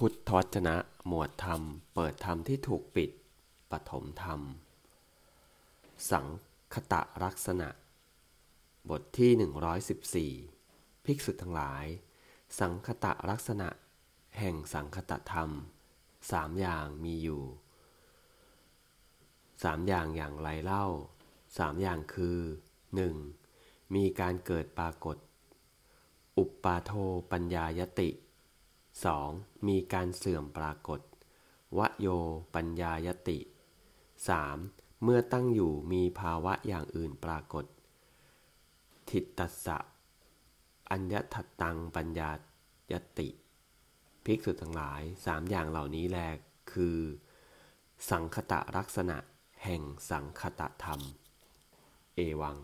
พุทธวจนะ หมวดธรรม เปิดธรรมที่ถูกปิด ปฐมธรรม สังคตะลักษณะ บทที่ 114 ภิกษุทั้งหลาย สังคตะลักษณะ แห่งสังคตธรรมสามอย่างมีอยู่สามอย่างอย่างไรเล่าสามอย่างคือ 1. มีการเกิดปรากฏ อุปปาโทปัญญายติ 2. มีการเสื่อมปรากฏ วโยปัญญายติ 3. เมื่อตั้งอยู่มีภาวะอย่างอื่นปรากฏ ทิตตัสสะ อัญญทัตตังปัญญายติ ภิกษุทั้งหลายสามอย่างเหล่านี้แลคือ สังคตะลักษณะแห่งสังคตะธรรม เอวัง